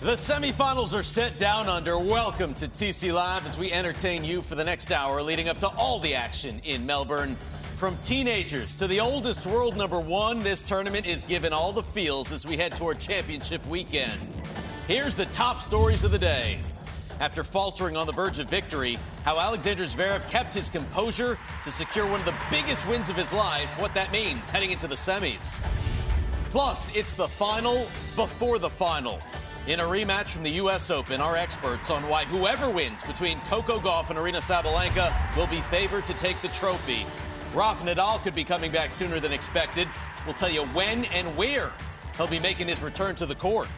The semifinals are set down under. Welcome to TC Live as we entertain you for the next hour, leading up to all the action in Melbourne. From teenagers to the oldest world number one, this tournament is given all the feels as we head toward championship weekend. Here's the top stories of the day. After faltering on the verge of victory, how Alexander Zverev kept his composure to secure one of the biggest wins of his life, what that means heading into the semis. Plus, it's the final before the final. In a rematch from the U.S. Open, our experts on why whoever wins between Coco Gauff and Aryna Sabalenka will be favored to take the trophy. Rafa Nadal could be coming back sooner than expected. We'll tell you when and where he'll be making his return to the court.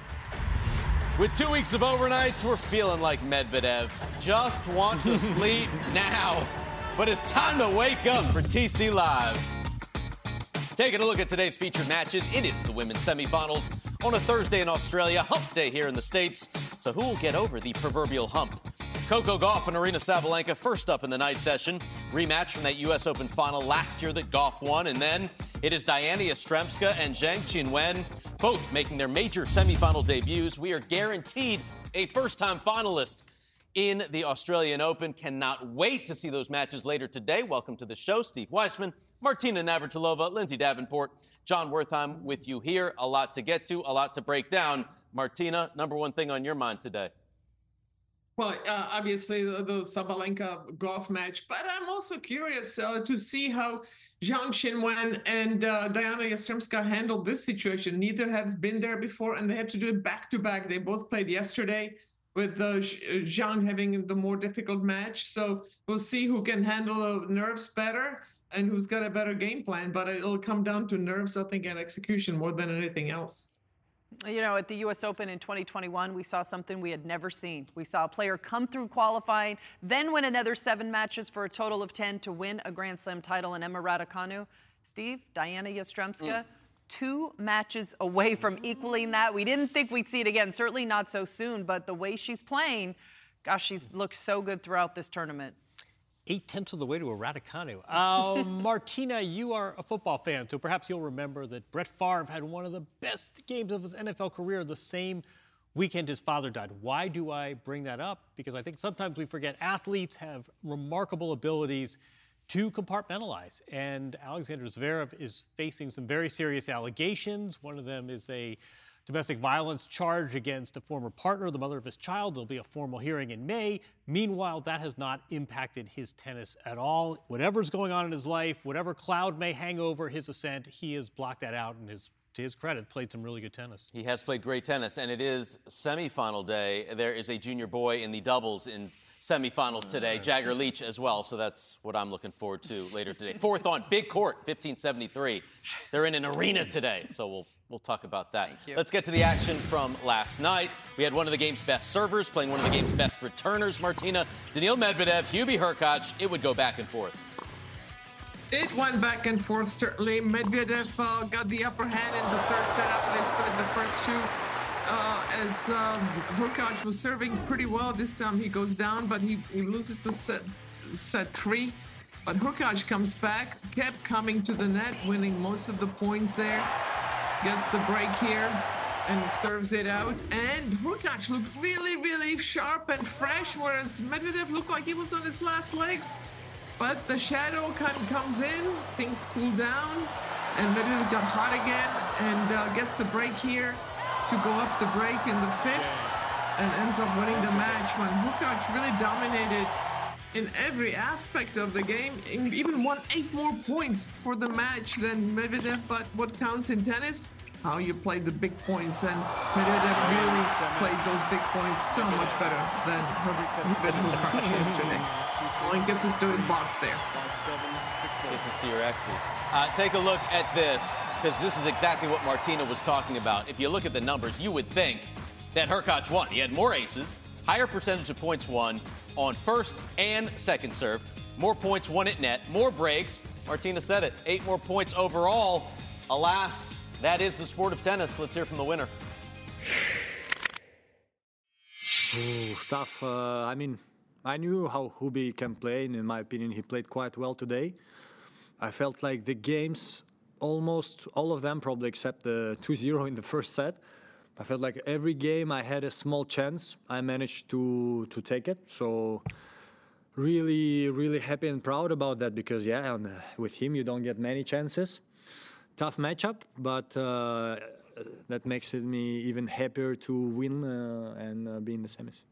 With two weeks of overnights, we're feeling like Medvedev. Just want to sleep now. But it's time to wake up for TC Live. Taking a look at today's featured matches, it is the women's semifinals on a Thursday in Australia, hump day here in the States. So who will get over the proverbial hump? Coco Gauff and Aryna Sabalenka first up in the night session. Rematch from that U.S. Open final last year that Gauff won. And then it is Diana Yastremska and Zheng Qinwen, both making their major semifinal debuts. We are guaranteed a first-time finalist in the Australian Open. Cannot wait to see those matches later today. Welcome to the show, Steve Weissman, Martina Navratilova, Lindsay Davenport, Jon Wertheim with you here. A lot to get to, a lot to break down. Martina, number one thing on your mind today. Well, uh, obviously the, the Sabalenka Gauff match, but I'm also curious uh, to see how Zhang Qinwen and uh, Diana Yastremska handled this situation. Neither have been there before, and they had to do it back to back. They both played yesterday with uh, Zhang having the more difficult match. So we'll see who can handle the nerves better and who's got a better game plan. But it'll come down to nerves, I think, and execution more than anything else. You know, at the U.S. Open in 2021, we saw something we had never seen. We saw a player come through qualifying, then win another seven matches for a total of 10 to win a Grand Slam title in Emma Raducanu. Steve, Diana Yastremska, mm. Two matches away from equaling that. We didn't think we'd see it again, certainly not so soon, but the way she's playing, gosh, she's looked so good throughout this tournament eight tenths of the way to a Raducanu. Uh, Martina, you are a football fan, so perhaps you'll remember that Brett Favre had one of the best games of his NFL career the same weekend his father died. Why do I bring that up? Because I think sometimes we forget athletes have remarkable abilities to compartmentalize. And Alexander Zverev is facing some very serious allegations. One of them is a domestic violence charge against a former partner, the mother of his child. There'll be a formal hearing in May. Meanwhile, that has not impacted his tennis at all. Whatever's going on in his life, whatever cloud may hang over his ascent, he has blocked that out and has to his credit, played some really good tennis. He has played great tennis, and it is semifinal day. There is a junior boy in the doubles in semifinals today. Jagger Leach as well, so that's what I'm looking forward to later today. Fourth on big court, 1573. They're in an arena today, so we'll We'll talk about that. Let's get to the action from last night. We had one of the game's best servers playing one of the game's best returners, Martina. Daniil Medvedev, Hubie Hurkacz. It would go back and forth. It went back and forth, certainly. Medvedev uh, got the upper hand in the third set after they split the first two. Uh, as um, Hurkacz was serving pretty well. This time he goes down, but he, he loses the set, set three. But Hurkacz comes back, kept coming to the net, winning most of the points there gets the break here and serves it out. And Hurkacz looked really, really sharp and fresh, whereas Medvedev looked like he was on his last legs. But the shadow of comes in, things cool down, and Medvedev got hot again and uh, gets the break here to go up the break in the fifth and ends up winning the match when Hurkacz really dominated in every aspect of the game, even won eight more points for the match than Medvedev. But what counts in tennis? How you play the big points, and Medvedev really played those big points so much better than Hubert yesterday. Well, gets us to his box there. To your exes. Uh, take a look at this, because this is exactly what Martina was talking about. If you look at the numbers, you would think that Hurkacz won. He had more aces, higher percentage of points won on first and second serve, more points won at net, more breaks. Martina said it, eight more points overall. Alas, that is the sport of tennis. Let's hear from the winner. Ooh, tough. Uh, I mean, I knew how Hubie can play, and in my opinion, he played quite well today. I felt like the games, almost all of them, probably except the 2 0 in the first set, I felt like every game I had a small chance. I managed to, to take it. So, really, really happy and proud about that because, yeah, on, with him, you don't get many chances. Tough matchup, but. Uh, that makes me even happier to win uh, and uh, be in the semis.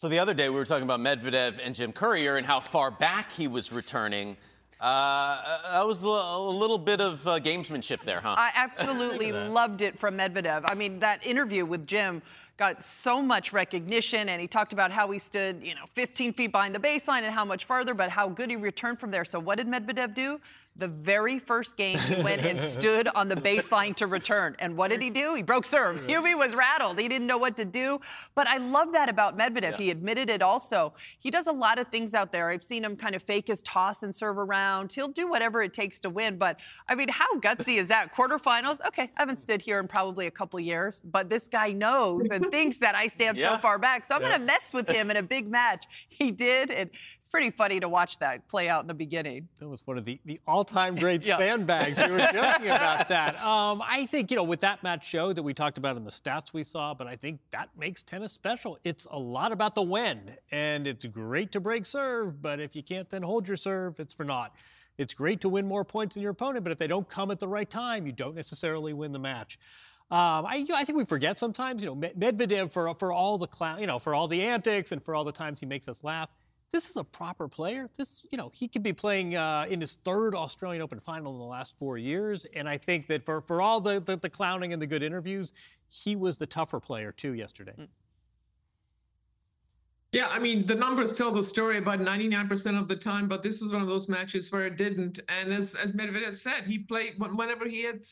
So the other day we were talking about Medvedev and Jim Courier and how far back he was returning. Uh, that was a, little bit of uh, gamesmanship there, huh? I absolutely loved it from Medvedev. I mean, that interview with Jim got so much recognition, and he talked about how he stood, you know, 15 feet behind the baseline and how much farther, but how good he returned from there. So what did Medvedev do? The very first game he went and stood on the baseline to return. And what did he do? He broke serve. Hubie was rattled. He didn't know what to do. But I love that about Medvedev. Yeah. He admitted it also. He does a lot of things out there. I've seen him kind of fake his toss and serve around. He'll do whatever it takes to win. But I mean, how gutsy is that? Quarterfinals? Okay, I haven't stood here in probably a couple years, but this guy knows and thinks that I stand yeah. so far back. So I'm yeah. going to mess with him in a big match. He did. And pretty funny to watch that play out in the beginning. That was one of the, the all-time great yeah. sandbags. We were joking about that. Um, I think, you know, with that match show that we talked about in the stats we saw, but I think that makes tennis special. It's a lot about the when, and it's great to break serve, but if you can't then hold your serve, it's for naught. It's great to win more points than your opponent, but if they don't come at the right time, you don't necessarily win the match. Um, I, I, think we forget sometimes, you know, Medvedev for for all the clown, you know, for all the antics and for all the times he makes us laugh this is a proper player. This, you know, he could be playing uh, in his third Australian Open final in the last four years. And I think that for, for all the, the, the clowning and the good interviews, he was the tougher player too yesterday. Mm. Yeah, I mean, the numbers tell the story about 99% of the time, but this was one of those matches where it didn't. And as, as Medvedev said, he played whenever he had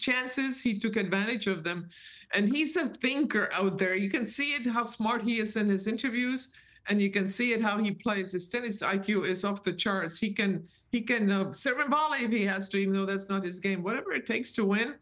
chances, he took advantage of them. And he's a thinker out there. You can see it, how smart he is in his interviews and you can see it how he plays. His tennis IQ is off the charts. He can he can uh, serve and volley if he has to, even though that's not his game. Whatever it takes to win.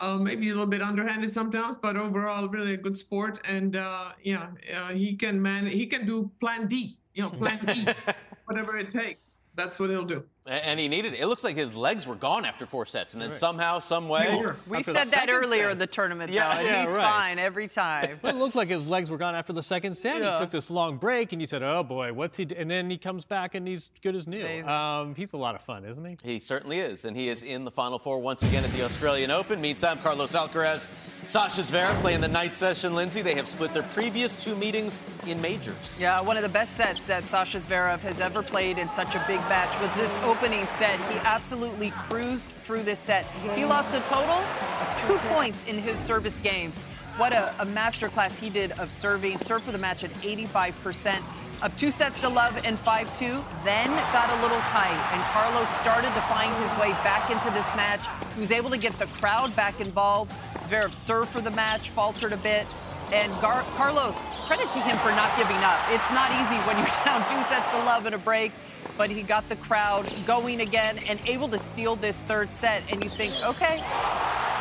Uh, maybe a little bit underhanded sometimes, but overall, really a good sport. And uh, yeah, uh, he can man he can do Plan D, you know, Plan E, whatever it takes. That's what he'll do. And he needed it. It looks like his legs were gone after four sets, and then right. somehow, some way. We said that earlier set. in the tournament, yeah, though, and yeah, he's right. fine every time. well, it looked like his legs were gone after the second set. Yeah. He took this long break, and he said, "Oh boy, what's he?" Do? And then he comes back, and he's good as new. Um, he's a lot of fun, isn't he? He certainly is, and he is in the Final Four once again at the Australian Open. Meantime, Carlos Alcaraz, Sasha Zverev playing the night session. Lindsay, they have split their previous two meetings in majors. Yeah, one of the best sets that Sasha Zverev has ever played in such a big match was this opening set. He absolutely cruised through this set. He lost a total of two points in his service games. What a, a masterclass he did of serving. Served for the match at 85%. Up two sets to love and 5-2, then got a little tight, and Carlos started to find his way back into this match. He was able to get the crowd back involved. Zverev served for the match, faltered a bit, and Gar- Carlos, credit to him for not giving up. It's not easy when you're down two sets to love in a break but he got the crowd going again and able to steal this third set. And you think, okay,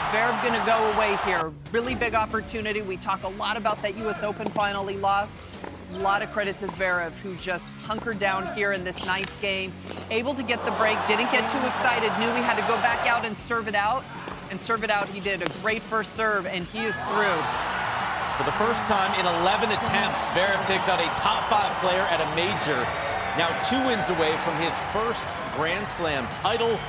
Zverev going to go away here. Really big opportunity. We talk a lot about that U.S. Open final he lost. A lot of credit to Zverev, who just hunkered down here in this ninth game. Able to get the break, didn't get too excited, knew he had to go back out and serve it out. And serve it out, he did a great first serve, and he is through. For the first time in 11 attempts, Zverev takes out a top five player at a major now two wins away from his first Grand Slam title.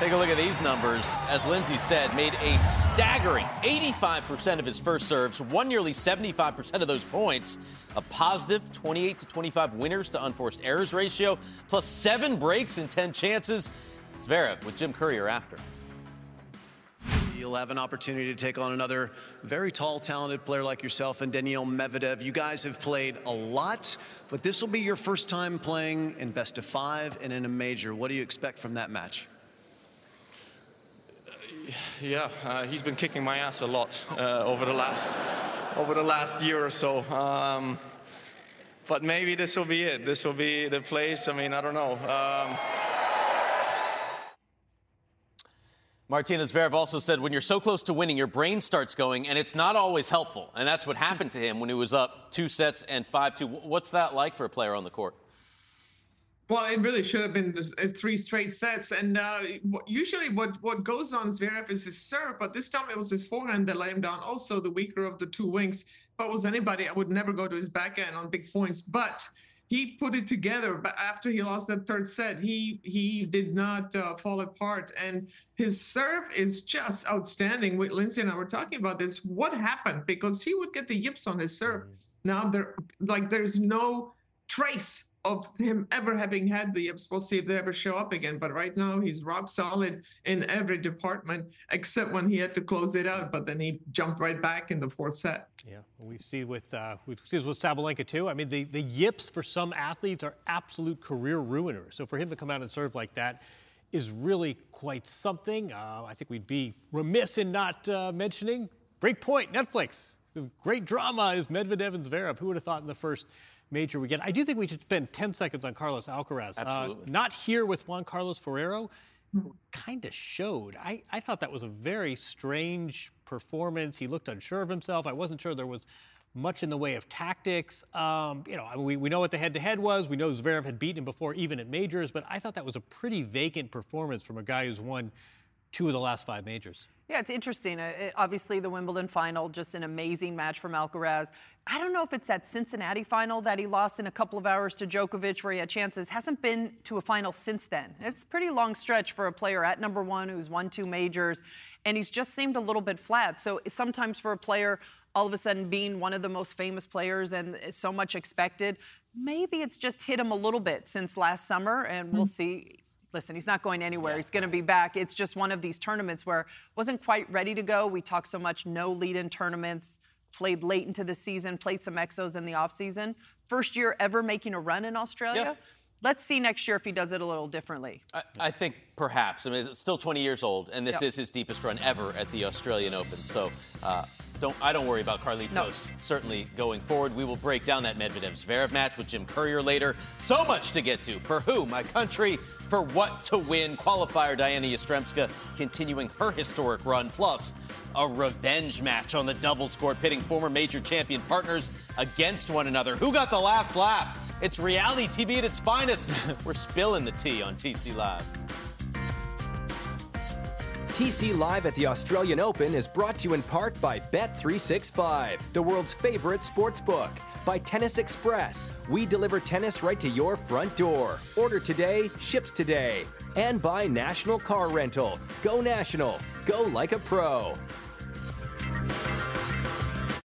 Take a look at these numbers. As Lindsay said, made a staggering 85% of his first serves, won nearly 75% of those points. A positive 28 to 25 winners to unforced errors ratio, plus seven breaks and 10 chances. Zverev with Jim Courier after. You'll have an opportunity to take on another very tall, talented player like yourself and Daniil Medvedev. You guys have played a lot, but this will be your first time playing in best of five and in a major. What do you expect from that match? Yeah, uh, he's been kicking my ass a lot uh, over the last over the last year or so. Um, but maybe this will be it. This will be the place. I mean, I don't know. Um, Martina Zverev also said when you're so close to winning, your brain starts going, and it's not always helpful. And that's what happened to him when he was up two sets and 5 2. What's that like for a player on the court? Well, it really should have been uh, three straight sets. And uh, usually, what, what goes on Zverev is his serve, but this time it was his forehand that let him down. Also, the weaker of the two wings. If I was anybody, I would never go to his backhand on big points. But he put it together but after he lost that third set he he did not uh, fall apart. And his serve is just outstanding. With lindsay and i were talking about this. What happened? Because he would get the yips on his serve. Now there like there's no trace of him ever having had the yips. We'll see if they ever show up again. But right now, he's rock solid in every department except when he had to close it out. But then he jumped right back in the fourth set. Yeah, we see with uh, we see with Sabalenka too. I mean, the the yips for some athletes are absolute career ruiners. So for him to come out and serve like that is really quite something. Uh, I think we'd be remiss in not uh, mentioning Breakpoint Netflix. The great drama is Medvedev and Zverev. Who would have thought in the first major weekend. I do think we should spend 10 seconds on Carlos Alcaraz. Uh, Absolutely. Uh, not here with Juan Carlos Ferrero. Kind of showed. I, I thought that was a very strange performance. He looked unsure of himself. I wasn't sure there was much in the way of tactics. Um, you know, we, we know what the head-to-head was. We know Zverev had beaten him before, even at majors. But I thought that was a pretty vacant performance from a guy who's won two of the last five majors. Yeah, it's interesting. Uh, it, obviously, the Wimbledon final, just an amazing match from Alcaraz. I don't know if it's that Cincinnati final that he lost in a couple of hours to Djokovic, where he had chances. Hasn't been to a final since then. It's a pretty long stretch for a player at number one who's won two majors, and he's just seemed a little bit flat. So sometimes for a player, all of a sudden being one of the most famous players and so much expected, maybe it's just hit him a little bit since last summer, and we'll mm-hmm. see listen, he's not going anywhere. He's going to be back. It's just one of these tournaments where wasn't quite ready to go. We talk so much no lead-in tournaments. Played late into the season, played some exos in the offseason. First year ever making a run in Australia. Yeah. Let's see next year if he does it a little differently. I, I think perhaps. I mean, it's still 20 years old, and this yep. is his deepest run ever at the Australian Open. So uh, don't I don't worry about Carlitos. No. Certainly going forward, we will break down that Medvedev Zverev match with Jim Courier later. So much to get to. For who? My country. For what to win? Qualifier Diana Yastremska continuing her historic run. Plus a revenge match on the doubles court, pitting former major champion partners against one another. Who got the last laugh? It's reality TV at its finest. We're spilling the tea on TC Live. TC Live at the Australian Open is brought to you in part by Bet365, the world's favorite sports book. By Tennis Express, we deliver tennis right to your front door. Order today, ships today. And by National Car Rental. Go national. Go like a pro.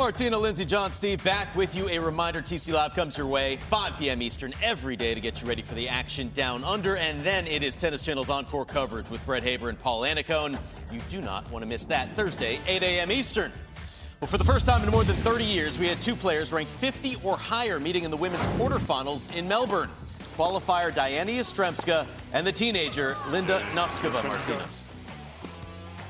Martina, Lindsay, John, Steve, back with you. A reminder TC Live comes your way 5 p.m. Eastern every day to get you ready for the action down under. And then it is Tennis Channel's encore coverage with Brett Haber and Paul Annacone. You do not want to miss that Thursday, 8 a.m. Eastern. Well, for the first time in more than 30 years, we had two players ranked 50 or higher meeting in the women's quarterfinals in Melbourne. Qualifier Diana Yastremska and the teenager Linda Noskova Martina.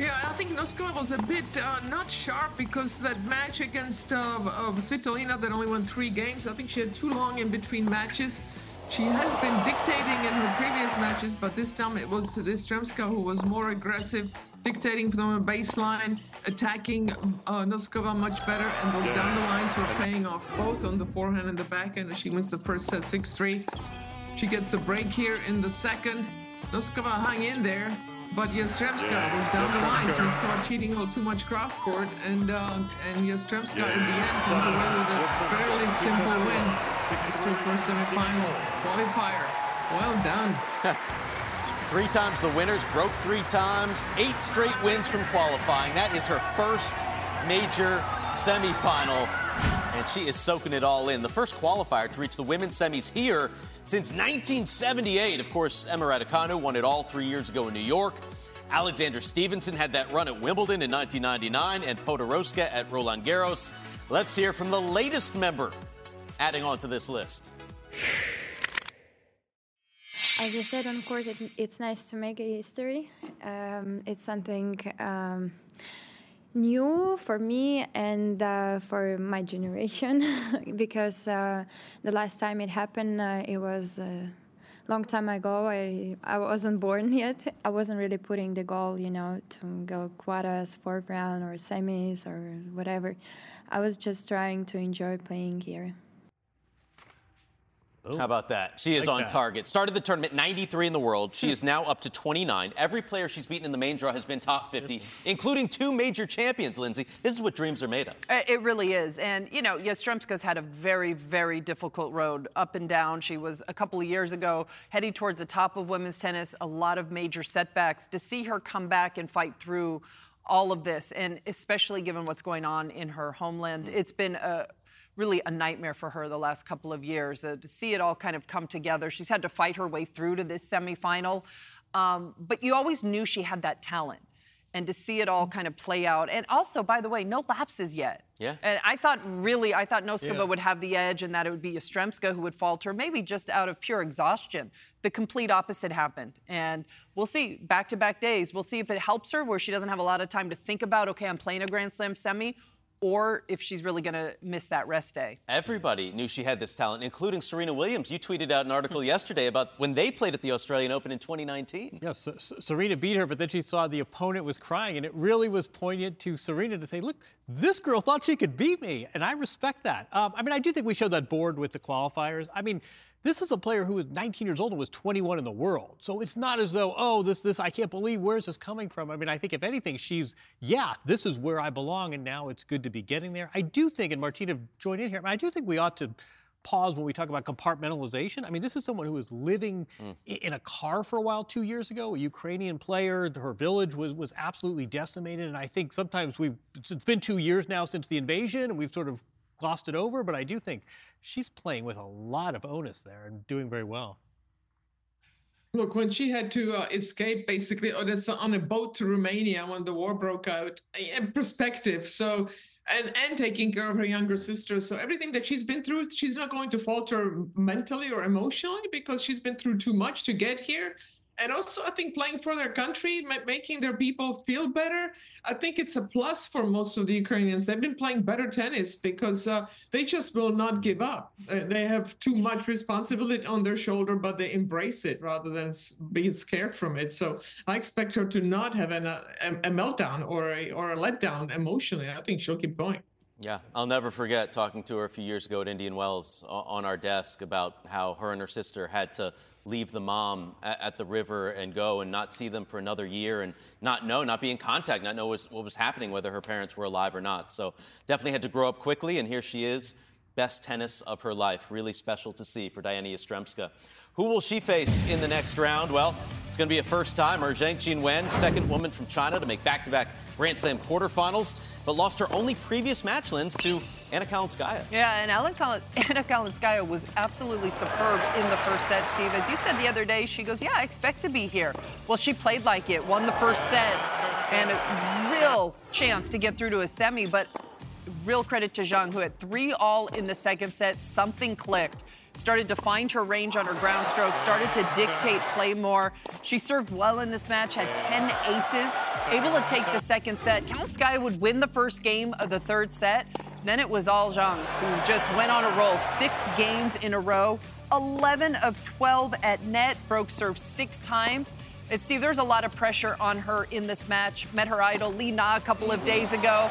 Yeah, I think Noskova was a bit uh, not sharp because that match against uh, uh, Svitolina that only won three games, I think she had too long in between matches. She has been dictating in her previous matches, but this time it was Yastremska who was more aggressive, dictating from the baseline, attacking uh, Noskova much better, and those down the lines were paying off both on the forehand and the backhand. She wins the first set 6 3. She gets the break here in the second. Noskova hung in there, But Yastremska yeah. was down the line. She was caught cheating a little too much cross court, and uh, and Yastremska yeah. in the end comes away with a fairly simple win. It's her first semifinal qualifier. Well done. Three times the winners, broke three times, eight straight wins from qualifying. That is her first major semifinal, and she is soaking it all in. The first qualifier to reach the women's semis here since 1978. Of course, Emma Raducanu won it all three years ago in New York. Alexandra Stevenson had that run at Wimbledon in 1999 and Podoroska at Roland Garros. Let's hear from the latest member adding on to this list. As I said on court, it, it's nice to make a history. Um, it's something um, new for me and uh, for my generation because uh, the last time it happened, uh, it was a long time ago. I, I wasn't born yet. I wasn't really putting the goal, you know, to go quarters, fourth round, or semis, or whatever. I was just trying to enjoy playing here. Ooh. How about that? She is like on that. target. Started the tournament 93 in the world. She is now up to 29. Every player she's beaten in the main draw has been top 50, including two major champions, Lindsay. This is what dreams are made of. It really is. And, you know, Yastremska's had a very, very difficult road up and down. She was a couple of years ago heading towards the top of women's tennis, a lot of major setbacks. To see her come back and fight through all of this, and especially given what's going on in her homeland, mm. it's been a really a nightmare for her the last couple of years. Uh, to see it all kind of come together, she's had to fight her way through to this semifinal. Um, but you always knew she had that talent. And to see it all kind of play out. And also, by the way, no lapses yet. Yeah. And I thought really, I thought Noskova yeah. would have the edge and that it would be Yastremska who would falter, maybe just out of pure exhaustion. The complete opposite happened. And we'll see back to back days. We'll see if it helps her where she doesn't have a lot of time to think about, okay, I'm playing a Grand Slam semi, or if she's really going to miss that rest day. Everybody knew she had this talent, including Serena Williams. You tweeted out an article yesterday about when they played at the Australian Open in 2019. Yes, yeah, so, Serena beat her, but then she saw the opponent was crying, and it really was poignant to Serena to say, look, this girl thought she could beat me, and I respect that. Um, I mean, I do think we showed that board with the qualifiers. I mean, this is a player who was 19 years old and was 21 in the world. So it's not as though, oh, this, this, I can't believe, where's this coming from? I mean, I think if anything, she's, yeah, this is where I belong, and now it's good to be getting there. I do think, and Martina joined in here, I do think we ought to pause when we talk about compartmentalization. I mean, this is someone who was living mm. in a car for a while two years ago, a Ukrainian player. Her village was, was absolutely decimated. And I think sometimes we've, it's been two years now since the invasion, and we've sort of glossed it over, but I do think she's playing with a lot of onus there and doing very well. Look, when she had to uh, escape basically on a boat to Romania when the war broke out, in perspective. So, and, and taking care of her younger sister. So, everything that she's been through, she's not going to falter mentally or emotionally because she's been through too much to get here and also I think playing for their country, making their people feel better. I think it's a plus for most of the Ukrainians. They've been playing better tennis because uh, they just will not give up. Uh, they have too much responsibility on their shoulder, but they embrace it rather than being scared from it. So I expect her to not have an, a, a meltdown or a, or a letdown emotionally. I think she'll keep going. Yeah, I'll never forget talking to her a few years ago at Indian Wells on our desk about how her and her sister had to leave the mom at the river and go and not see them for another year and not know, not be in contact, not know what was happening, whether her parents were alive or not. So definitely had to grow up quickly, and here she is, best tennis of her life. Really special to see for Diana Yastremska. Who will she face in the next round? Well, it's going to be a first timer. Zheng Qinwen, second woman from China to make back to back Grand Slam quarterfinals, but lost her only previous match, Lens, to Anna Kalinskaya. Yeah, and Anna Kalinskaya was absolutely superb in the first set, Steve. As you said the other day, she goes, Yeah, I expect to be here. Well, she played like it, won the first set, and a real chance to get through to a semi, but real credit to Zheng, who had three all in the second set. Something clicked started to find her range on her ground stroke, started to dictate play more. She served well in this match, had 10 aces, able to take the second set. Kalinskaya would win the first game of the third set. Then it was all Zheng, who just went on a roll. Six games in a row, 11 of 12 at net, broke serve six times. And Steve, there's a lot of pressure on her in this match. Met her idol, Li Na, a couple of days ago.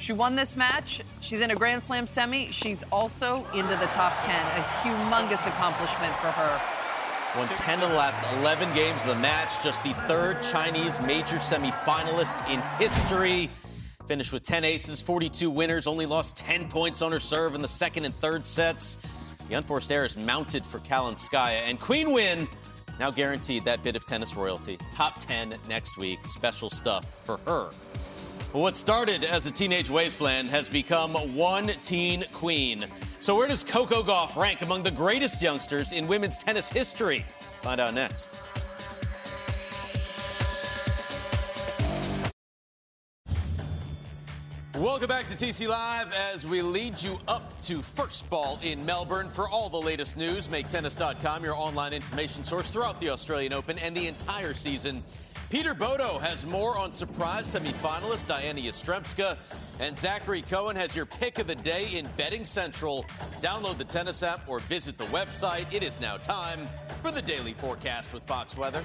She won this match. She's in a Grand Slam semi. She's also into the top 10. A humongous accomplishment for her. Won 10 of the last 11 games of the match. Just the third Chinese major semifinalist in history. Finished with 10 aces, 42 winners, only lost 10 points on her serve in the second and third sets. The unforced errors mounted for Kalinskaya. And Qinwen now guaranteed that bit of tennis royalty. Top 10 next week. Special stuff for her. What started as a teenage wasteland has become one teen queen. So, where does Coco Gauff rank among the greatest youngsters in women's tennis history? Find out next. Welcome back to TC Live as we lead you up to first ball in Melbourne. For all the latest news, make tennis.com your online information source throughout the Australian Open and the entire season. Peter Bodo has more on surprise semifinalist Diana Yastremska, and Zachary Cohen has your pick of the day in Betting Central. Download the tennis app or visit the website. It is now time for the daily forecast with Fox Weather.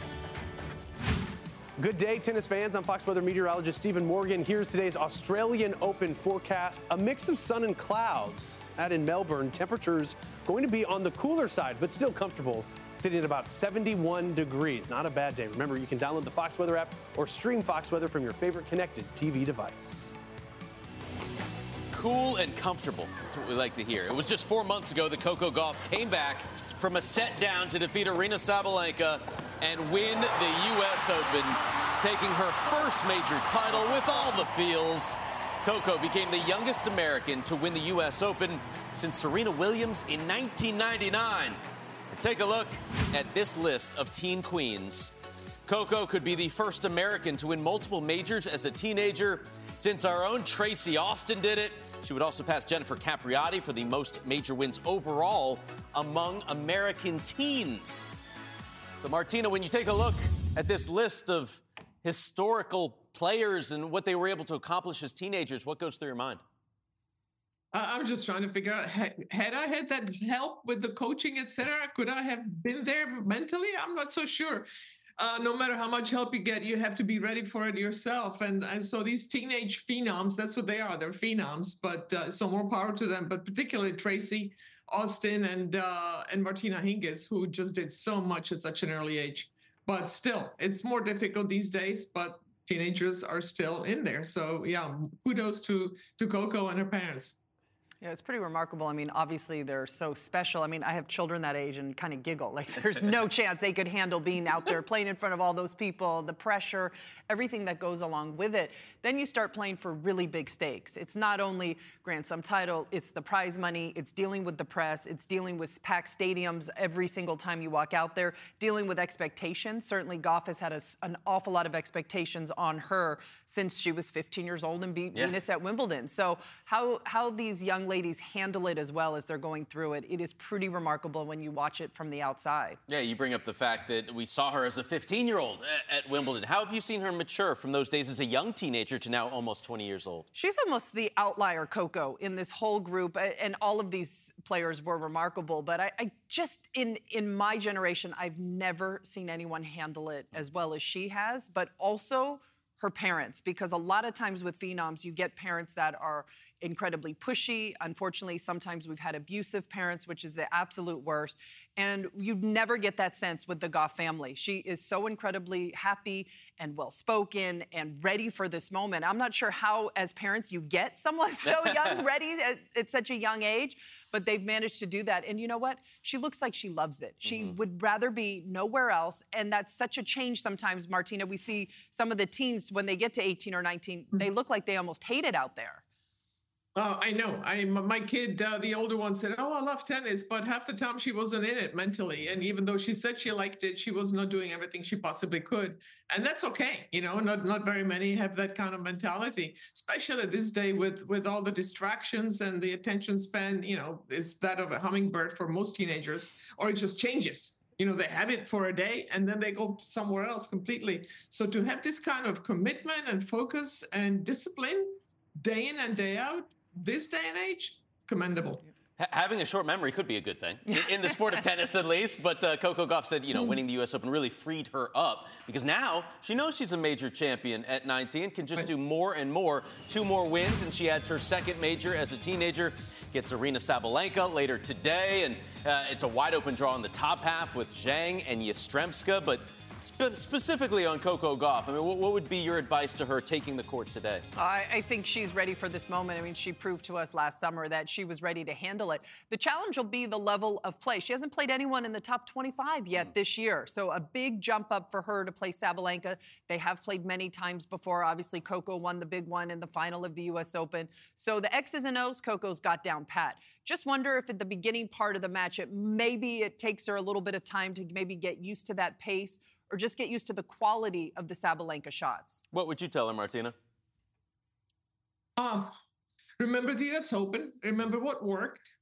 Good day, tennis fans. I'm Fox Weather meteorologist Stephen Morgan. Here's today's Australian Open forecast. A mix of sun and clouds. Out in Melbourne, temperatures going to be on the cooler side, but still comfortable, sitting at about 71 degrees. Not a bad day. Remember, you can download the Fox Weather app or stream Fox Weather from your favorite connected TV device. Cool and comfortable. That's what we like to hear. It was just four months ago that Coco Gauff came back from a set down to defeat Aryna Sabalenka and win the U.S. Open, taking her first major title with all the feels. Coco became the youngest American to win the U.S. Open since Serena Williams in 1999. Take a look at this list of teen queens. Coco could be the first American to win multiple majors as a teenager since our own Tracy Austin did it. She would also pass Jennifer Capriati for the most major wins overall among American teens. So, Martina, when you take a look at this list of historical players and what they were able to accomplish as teenagers, what goes through your mind? I'm just trying to figure out had I had that help with the coaching, etc. Could I have been there mentally? I'm not so sure. Uh, no matter how much help you get, you have to be ready for it yourself. And, and so these teenage phenoms, that's what they are. They're phenoms, but uh, so more power to them. But particularly Tracy, Austin and uh, and Martina Hingis, who just did so much at such an early age. But still, it's more difficult these days. But teenagers are still in there. So yeah, kudos to to Coco and her parents. Yeah, it's pretty remarkable. I mean, obviously they're so special. I mean, I have children that age and kind of giggle. Like, there's no chance they could handle being out there playing in front of all those people, the pressure, everything that goes along with it. Then you start playing for really big stakes. It's not only Grand Slam title, it's the prize money, it's dealing with the press, it's dealing with packed stadiums every single time you walk out there, dealing with expectations. Certainly, Gauff has had a, an awful lot of expectations on her since she was 15 years old and beat yeah. Venus at Wimbledon. So, how, how these young ladies handle it as well as they're going through it, it is pretty remarkable when you watch it from the outside. Yeah, you bring up the fact that we saw her as a 15 year old at, at Wimbledon. How have you seen her mature from those days as a young teenager? Teenager to now almost 20 years old. She's almost the outlier Coco in this whole group, and all of these players were remarkable. But I, I just in in my generation, I've never seen anyone handle it as well as she has. But also her parents, because a lot of times with phenoms, you get parents that are incredibly pushy. Unfortunately, sometimes we've had abusive parents, which is the absolute worst. And you'd never get that sense with the Gauff family. She is so incredibly happy and well spoken and ready for this moment. I'm not sure how, as parents, you get someone so young, ready at, at, such a young age, but they've managed to do that. And you know what? She looks like she loves it. She mm-hmm. would rather be nowhere else. And that's such a change sometimes, Martina. We see some of the teens when they get to 18 or 19, mm-hmm. they look like they almost hate it out there. Oh, I know. I my kid, uh, the older one, said, "Oh, I love tennis," but half the time she wasn't in it mentally. And even though she said she liked it, she was not doing everything she possibly could, and that's okay. You know, not not very many have that kind of mentality, especially this day with with all the distractions and the attention span. You know, is that of a hummingbird for most teenagers, or it just changes you know they have it for a day and then they go somewhere else completely so to have this kind of commitment and focus and discipline day in and day out this day and age, commendable. having a short memory could be a good thing in the sport of tennis, at least. But uh, Coco Gauff said, you know, winning the U.S. Open really freed her up because now she knows she's a major champion at 19, can just do more and more. Two more wins, and she adds her second major as a teenager. Gets Aryna Sabalenka later today, and uh, it's a wide open draw in the top half with Zhang and Yastremska. But Spe- specifically on Coco Gauff, I mean, what, what, would be your advice to her taking the court today? I, I, think she's ready for this moment. I mean, she proved to us last summer that she was ready to handle it. The challenge will be the level of play. She hasn't played anyone in the top 25 yet mm. this year, so a big jump up for her to play Sabalenka. They have played many times before. Obviously, Coco won the big one in the final of the U.S. Open. So the X's and O's, Coco's got down pat. Just wonder if at the beginning part of the match, it maybe it takes her a little bit of time to maybe get used to that pace or just get used to the quality of the Sabalenka shots? What would you tell her, Martina? Uh, remember the US Open, remember what worked,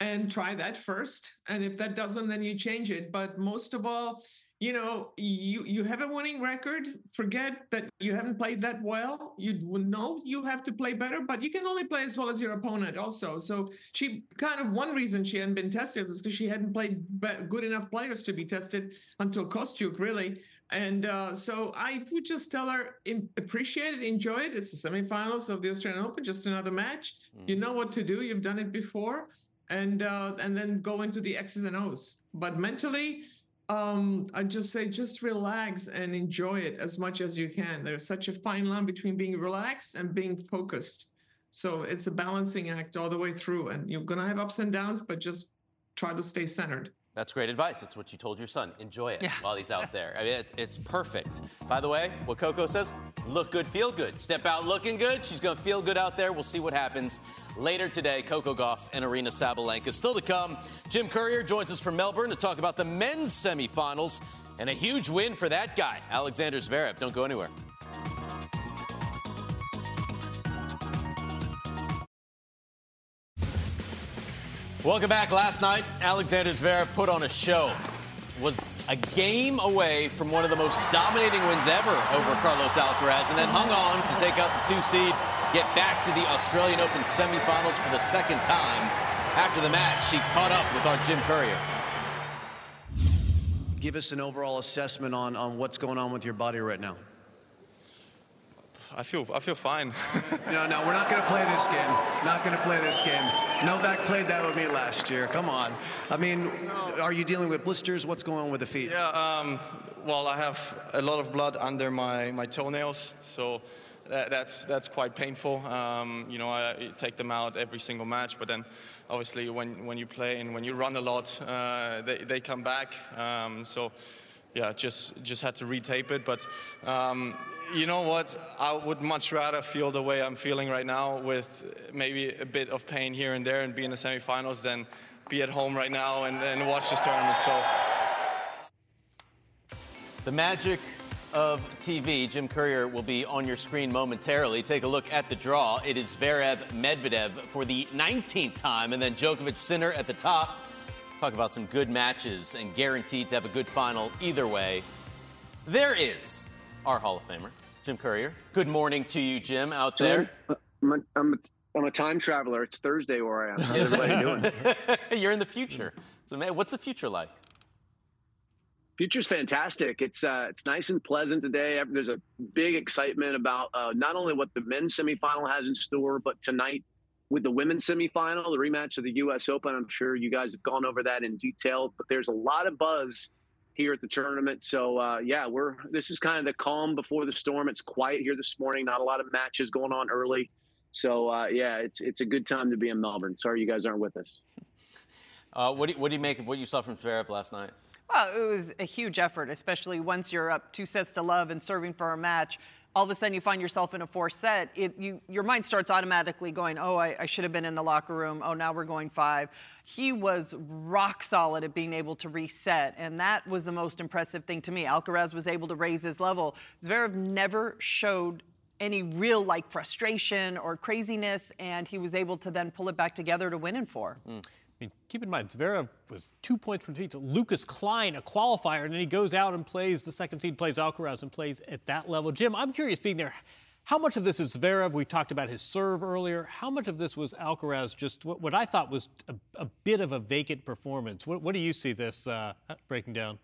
and try that first. And if that doesn't, then you change it. But most of all, you know, you you have a winning record. Forget that you haven't played that well. You know you have to play better, but you can only play as well as your opponent. Also, so she kind of one reason she hadn't been tested was because she hadn't played good enough players to be tested until Kostyuk, really. And uh, so I would just tell her appreciate it, enjoy it. It's the semifinals of the Australian Open, just another match. Mm. You know what to do. You've done it before, and uh, and then go into the X's and O's. But mentally um, I just say just relax and enjoy it as much as you can. There's such a fine line between being relaxed and being focused. So it's a balancing act all the way through, and you're gonna have ups and downs, but just try to stay centered. That's great advice. It's what you told your son. Enjoy it yeah. while he's out there. I mean, it's, it's perfect. By the way, what Coco says look good, feel good. Step out looking good. She's going to feel good out there. We'll see what happens later today. Coco Gauff and Aryna Sabalenka. Still to come, Jim Courier joins us from Melbourne to talk about the men's semifinals and a huge win for that guy, Alexander Zverev. Don't go anywhere. Welcome back. Last night, Alexander Zverev put on a show. Was a game away from one of the most dominating wins ever over Carlos Alcaraz, and then hung on to take out the two seed, get back to the Australian Open semifinals for the second time. After the match, he caught up with our Jim Courier. Give us an overall assessment on, on what's going on with your body right now. I feel I feel fine. no, no, we're not going to play this game. Not going to play this game. Novak played that with me last year. Come on. I mean, are you dealing with blisters? What's going on with the feet? Yeah. Um, well, I have a lot of blood under my my toenails, so. That, that's that's quite painful. Um, you know, I take them out every single match, but then obviously when, when you play and when you run a lot, uh, they, they come back. Um, so yeah, just just had to retape it. But um, you know what? I would much rather feel the way I'm feeling right now, with maybe a bit of pain here and there, and be in the semifinals, than be at home right now and, and watch this tournament. So. The magic of TV. Jim Courier will be on your screen momentarily. Take a look at the draw. It is Zverev Medvedev for the 19th time, and then Djokovic Sinner at the top. Talk about some good matches and guaranteed to have a good final either way. There is our Hall of Famer, Jim Courier. Good morning to you, Jim, out there. I'm a, I'm a, I'm a time traveler. It's Thursday where I am. How's everybody doing? You're in the future. So, man, what's the future like? Future's fantastic. It's uh, it's nice and pleasant today. There's a big excitement about uh, not only what the men's semifinal has in store, but tonight with the women's semifinal, the rematch of the U.S. Open. I'm sure you guys have gone over that in detail, but there's a lot of buzz here at the tournament. So uh, yeah, we're this is kind of the calm before the storm. It's quiet here this morning. Not a lot of matches going on early. So uh, yeah, it's it's a good time to be in Melbourne. Sorry you guys aren't with us. Uh, what do you, what do you make of what you saw from Zverev last night? Well, it was a huge effort, especially once you're up two sets to love and serving for a match all of a sudden you find yourself in a four set, it, you, your mind starts automatically going, oh, I, I should have been in the locker room. Oh, now we're going five. He was rock solid at being able to reset, and that was the most impressive thing to me. Alcaraz was able to raise his level. Zverev never showed any real like frustration or craziness, and he was able to then pull it back together to win in four. Mm. I mean, keep in mind, Zverev was two points from defeat Lucas Klein, a qualifier, and then he goes out and plays the second seed, plays Alcaraz, and plays at that level. Jim, I'm curious, being there, How much of this is Zverev? We talked about his serve earlier. How much of this was Alcaraz just what, what I thought was a, a, bit of a vacant performance? What, what do you see this uh, breaking down?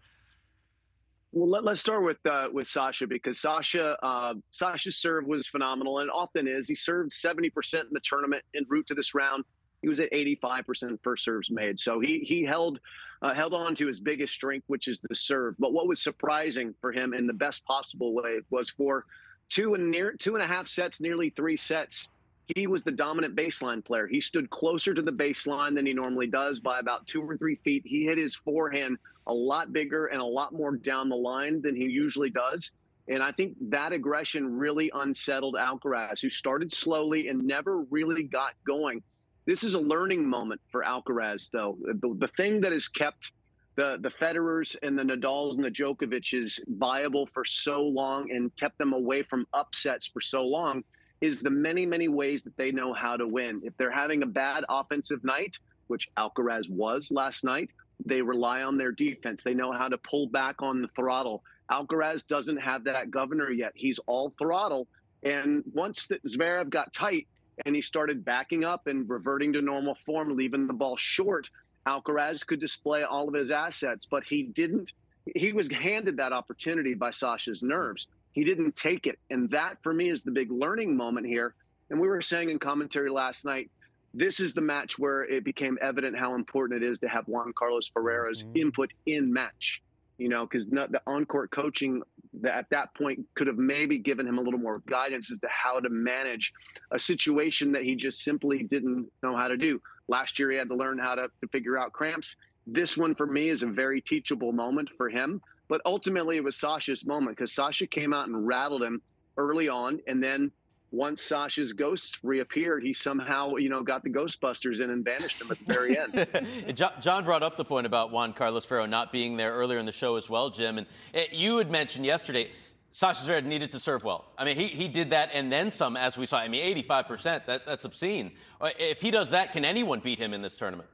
Well, let, us start with uh, with Sasha because Sasha uh, Sasha's serve was phenomenal and often is. He served 70% in the tournament en route to this round. He was at 85% first serves made, so he he held uh, held on to his biggest strength, which is the serve. But what was surprising for him in the best possible way was for two and near two and a half sets, nearly three sets. He was the dominant baseline player. He stood closer to the baseline than he normally does by about two or three feet. He hit his forehand a lot bigger and a lot more down the line than he usually does. And I think that aggression really unsettled Alcaraz, who started slowly and never really got going. This is a learning moment for Alcaraz, though. The, the thing that has kept the the Federers and the Nadals and the Djokovic's viable for so long and kept them away from upsets for so long is the many many ways that they know how to win. If they're having a bad offensive night, which Alcaraz was last night, they rely on their defense. They know how to pull back on the throttle. Alcaraz doesn't have that governor yet. He's all throttle. And once the, Zverev got tight and he started backing up and reverting to normal form, leaving the ball short, Alcaraz could display all of his assets, but he didn't. He was handed that opportunity by Sasha's nerves. He didn't take it. And that, for me, is the big learning moment here. And we were saying in commentary last night, this is the match where it became evident how important it is to have Juan Carlos Ferrero's mm-hmm. input in match. You know, because the on-court coaching at that point could have maybe given him a little more guidance as to how to manage a situation that he just simply didn't know how to do. Last year, he had to learn how to, to figure out cramps. This one for me is a very teachable moment for him. But ultimately, it was Sasha's moment because Sasha came out and rattled him early on. And then once Sasha's ghost reappeared, he somehow, you know, got the Ghostbusters in and banished him at the very end. John brought up the point about Juan Carlos Ferrero not being there earlier in the show as well, Jim. And eh, you had mentioned yesterday Sasha Zverev needed to serve well. I mean, he, he did that and then some, as we saw. I mean, 85%, that, that's obscene. Uh, if he does that, can anyone beat him in this tournament?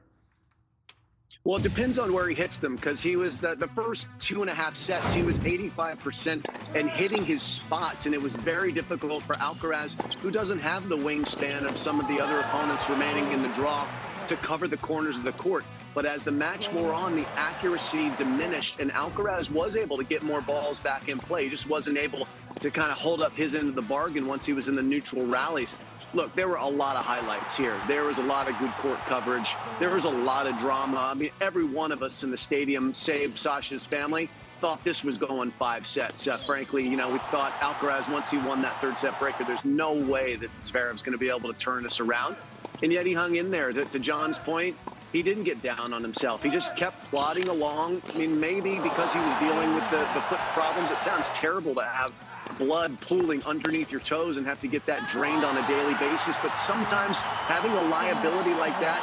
Well, it depends on where he hits them because he was the, the first two and a half sets, he was 85% and hitting his spots. And it was very difficult for Alcaraz, who doesn't have the wingspan of some of the other opponents remaining in the draw, to cover the corners of the court. But as the match wore on, the accuracy diminished, and Alcaraz was able to get more balls back in play. He just wasn't able to kind of hold up his end of the bargain once he was in the neutral rallies. Look, there were a lot of highlights here. There was a lot of good court coverage. There was a lot of drama. I mean, every one of us in the stadium, save Sasha's family, thought this was going five sets. Uh, frankly, you know, we thought Alcaraz, once he won that third set breaker, there's no way that Zverev's going to be able to turn this around. And yet he hung in there. To, to John's point, he didn't get down on himself. He just kept plodding along. I mean, maybe because he was dealing with the, the foot problems. It sounds terrible to have blood pooling underneath your toes and have to get that drained on a daily basis. But sometimes having a liability like that,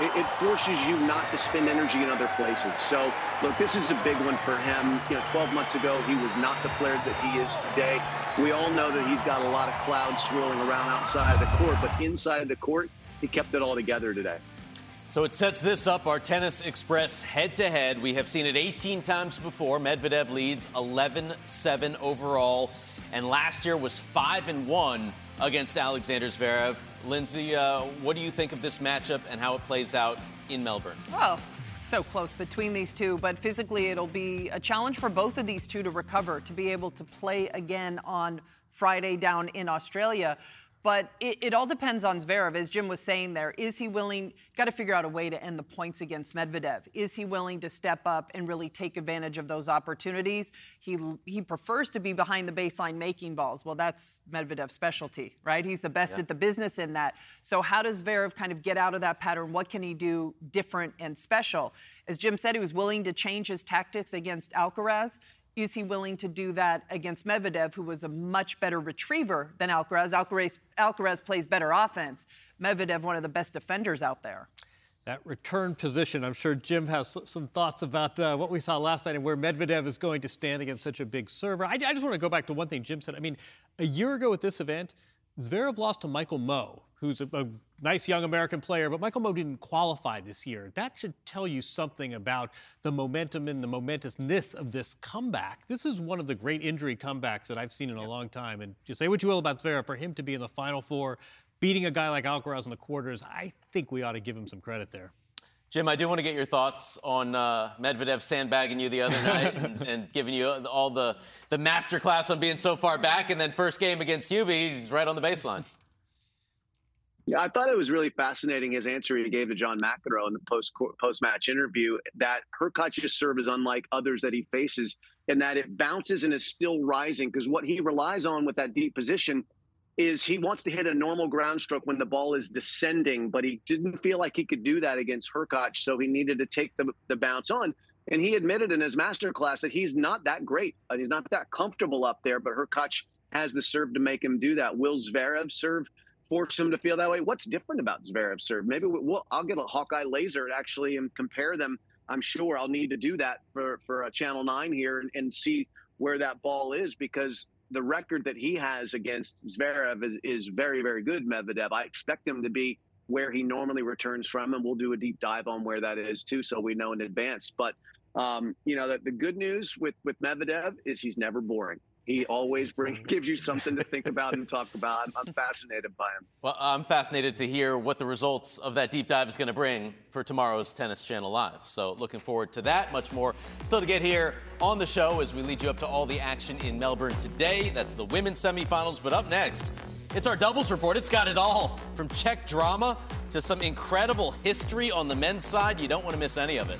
it, it, forces you not to spend energy in other places. So, look, this is a big one for him. You know, 12 months ago, he was not the player that he is today. We all know that he's got a lot of clouds swirling around outside of the court, but inside the court, he kept it all together today. So it sets this up, our Tennis Express head to head. We have seen it 18 times before. Medvedev leads 11 7 overall, and last year was 5 and 1 against Alexander Zverev. Lindsay, uh, what do you think of this matchup and how it plays out in Melbourne? Well, so close between these two, but physically it'll be a challenge for both of these two to recover, to be able to play again on Friday down in Australia. But it, it, all depends on Zverev, as Jim was saying there. Is he willing? Got to figure out a way to end the points against Medvedev. Is he willing to step up and really take advantage of those opportunities? He he prefers to be behind the baseline making balls. Well, that's Medvedev's specialty, right? He's the best yeah. at the business in that. So how does Zverev kind of get out of that pattern? What can he do different and special? As Jim said, he was willing to change his tactics against Alcaraz. Is he willing to do that against Medvedev, who was a much better retriever than Alcaraz? Alcaraz, Alcaraz plays better offense. Medvedev, one of the best defenders out there. That return position, I'm sure Jim has some thoughts about uh, what we saw last night and where Medvedev is going to stand against such a big server. I, I just want to go back to one thing Jim said. I mean, a year ago at this event, Zverev lost to Michael Mmoh, who's a, a nice young American player, but Michael Mmoh didn't qualify this year. That should tell you something about the momentum and the momentousness of this comeback. This is one of the great injury comebacks that I've seen in a long time. And you say what you will about Zverev, for him to be in the Final Four, beating a guy like Alcaraz in the quarters, I think we ought to give him some credit there. Jim, I do want to get your thoughts on uh, Medvedev sandbagging you the other night and, and, giving you all the, the master class on being so far back, and then first game against you, he's right on the baseline. Yeah, I thought it was really fascinating his answer he gave to John McEnroe in the post post match interview that Hurkacz's serve is unlike others that he faces in that it bounces and is still rising because what he relies on with that deep position is he wants to hit a normal ground stroke when the ball is descending, but he didn't feel like he could do that against Hurkacz, so he needed to take the, the bounce on. And he admitted in his master class that he's not that great. He's not that comfortable up there, but Hurkacz has the serve to make him do that. Will Zverev serve force him to feel that way? What's different about Zverev's serve? Maybe we'll, I'll get a Hawkeye laser actually and compare them. I'm sure I'll need to do that for, for a Channel 9 here and, and see where that ball is because the record that he has against Zverev is, is very, very good, Medvedev. I expect him to be where he normally returns from, and we'll do a deep dive on where that is too, so we know in advance. But um, you know, the, the good news with with Medvedev is he's never boring. He always brings gives you something to think about and talk about. I'm fascinated by him. Well, I'm fascinated to hear what the results of that deep dive is going to bring for tomorrow's Tennis Channel Live. So looking forward to that. Much more still to get here on the show as we lead you up to all the action in Melbourne today. That's the women's semifinals. But up next. It's our doubles report. It's got it all from Czech drama to some incredible history on the men's side. You don't want to miss any of it.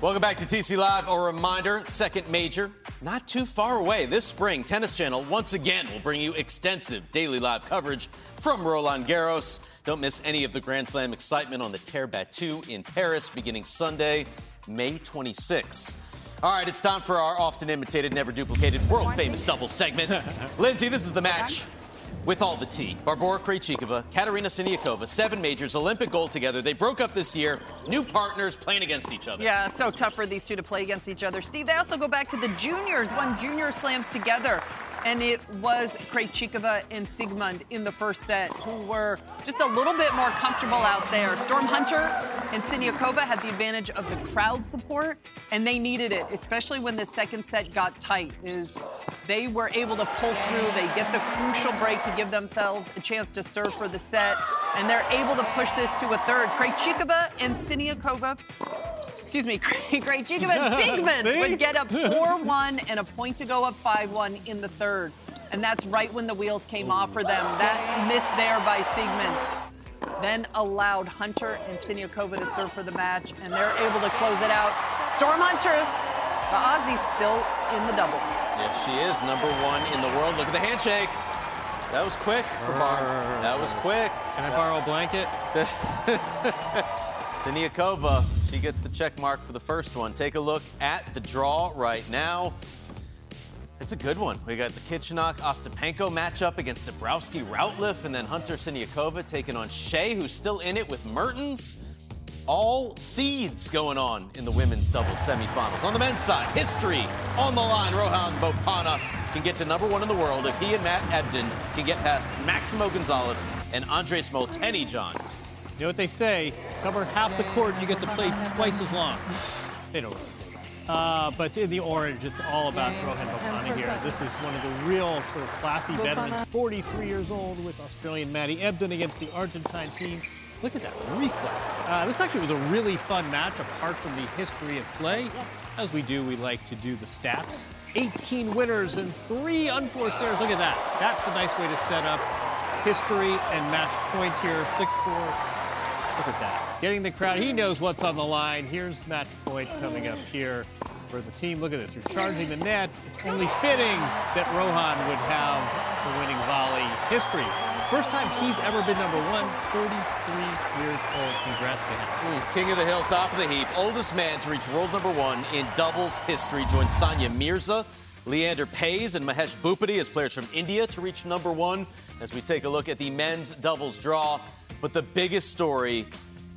Welcome back to TC Live. A reminder second major, not too far away. This spring, Tennis Channel once again will bring you extensive daily live coverage from Roland Garros. Don't miss any of the Grand Slam excitement on the Terre Battue in Paris beginning Sunday, May 26. All right, it's time for our often imitated, never duplicated, world famous double segment. Lindsay, this is the match with all the tea. Barbora Krejcikova, Katerina Siniakova, seven majors, Olympic gold together. They broke up this year. New partners playing against each other. Yeah, it's so tough for these two to play against each other. Steve, they also go back to the juniors, won junior slams together. And it was Krejcikova and Siegemund in the first set who were just a little bit more comfortable out there. Storm Hunter and Siniakova had the advantage of the crowd support, and they needed it, especially when the second set got tight. Is they were able to pull through. They get the crucial break to give themselves a chance to serve for the set, and they're able to push this to a third. Krejcikova and Siniakova excuse me, Krejcikova and Siegemund would get up 4-1 and a point to go up 5-1 in the third. And that's right when the wheels came off for them. That miss there by Siegemund then allowed Hunter and Siniakova to serve for the match, and they're able to close it out. Storm Hunter, the Aussie's still in the doubles. Yes, she is number one in the world. Look at the handshake. That was quick for Bar. That was quick. Can I borrow a blanket? Siniakova, she gets the check mark for the first one. Take a look at the draw right now. It's a good one. We got the Kichenok Ostapenko matchup against Dabrowski Routliffe, and then Hunter Siniakova taking on Hsieh, who's still in it with Mertens. All seeds going on in the women's doubles semifinals. On the men's side, history on the line. Rohan Bopanna can get to number one in the world if he and Matt Ebden can get past Maximo Gonzalez and Andres Molteni, John. You know what they say? Cover half the court, and you get to play twice as long. They don't really say that. Uh, but in the orange, it's all about Rohan Bopanna here. This is one of the real sort of classy veterans, 43 years old with Australian Matty Ebden against the Argentine team. Look at that reflex. Uh, this actually was a really fun match apart from the history of play. As we do, we like to do the stats. 18 winners and three unforced errors. Look at that. That's a nice way to set up history and match point here. 6-4 Look at that. Getting the crowd. He knows what's on the line. Here's match point coming up here for the team. Look at this. You're charging the net. It's only fitting that Rohan would have the winning volley history. First time he's ever been number one, 33 years old. Congrats to him. Mm, king of the hill, top of the heap, oldest man to reach world number one in doubles history. Joins Sania Mirza, Leander Paes, and Mahesh Bhupathi as players from India to reach number one. As we take a look at the men's doubles draw, but the biggest story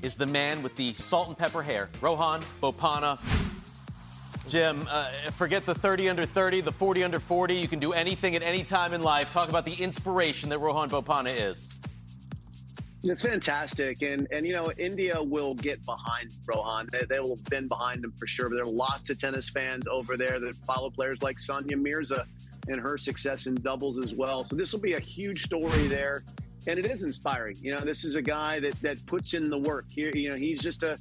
is the man with the salt and pepper hair, Rohan Bopanna. Jim, uh, forget the 30 under 30, the 40 under 40. You can do anything at any time in life. Talk about the inspiration that Rohan Bopanna is. It's fantastic, and and you know India will get behind Rohan. They, they will have been behind him for sure. But there are lots of tennis fans over there that follow players like Sania Mirza and her success in doubles as well. So this will be a huge story there, and it is inspiring. You know, this is a guy that that puts in the work. Here, you know, he's just a